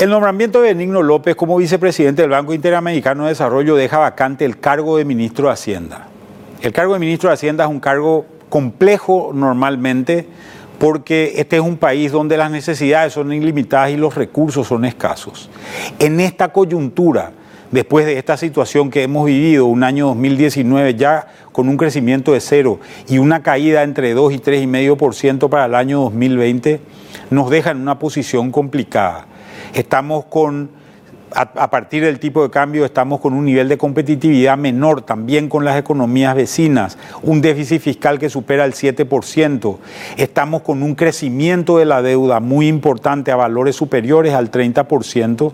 El nombramiento de Benigno López como vicepresidente del Banco Interamericano de Desarrollo deja vacante el cargo de ministro de Hacienda. El cargo de ministro de Hacienda es un cargo complejo normalmente porque este es un país donde las necesidades son ilimitadas y los recursos son escasos. En esta coyuntura, después de esta situación que hemos vivido, un año 2019 ya con un crecimiento de cero y una caída entre 2 y 3,5% para el año 2020, nos deja en una posición complicada. Estamos con, a, partir del tipo de cambio, estamos con un nivel de competitividad menor también con las economías vecinas, un déficit fiscal que supera el 7%, estamos con un crecimiento de la deuda muy importante a valores superiores al 30%,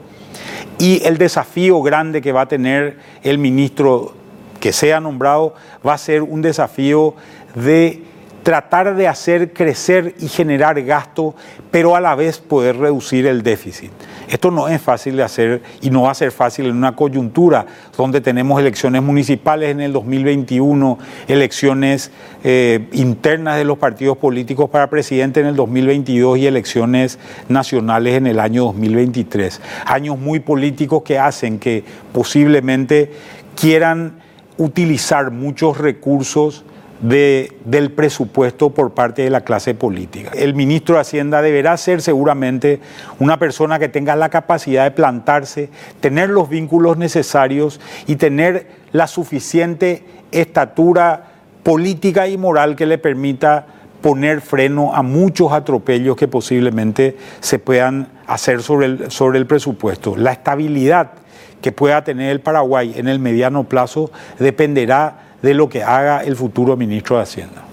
y el desafío grande que va a tener el ministro que sea nombrado va a ser un desafío de tratar de hacer crecer y generar gasto, pero a la vez poder reducir el déficit. Esto no es fácil de hacer y no va a ser fácil en una coyuntura donde tenemos elecciones municipales en el 2021, elecciones eh, internas de los partidos políticos para presidente en el 2022 y elecciones nacionales en el año 2023. Años muy políticos que hacen que posiblemente quieran utilizar muchos recursos del presupuesto por parte de la clase política. El ministro de Hacienda deberá ser seguramente una persona que tenga la capacidad de plantarse, tener los vínculos necesarios y tener la suficiente estatura política y moral que le permita poner freno a muchos atropellos que posiblemente se puedan hacer sobre el, sobre el presupuesto. La estabilidad que pueda tener el Paraguay en el mediano plazo dependerá de lo que haga el futuro ministro de Hacienda.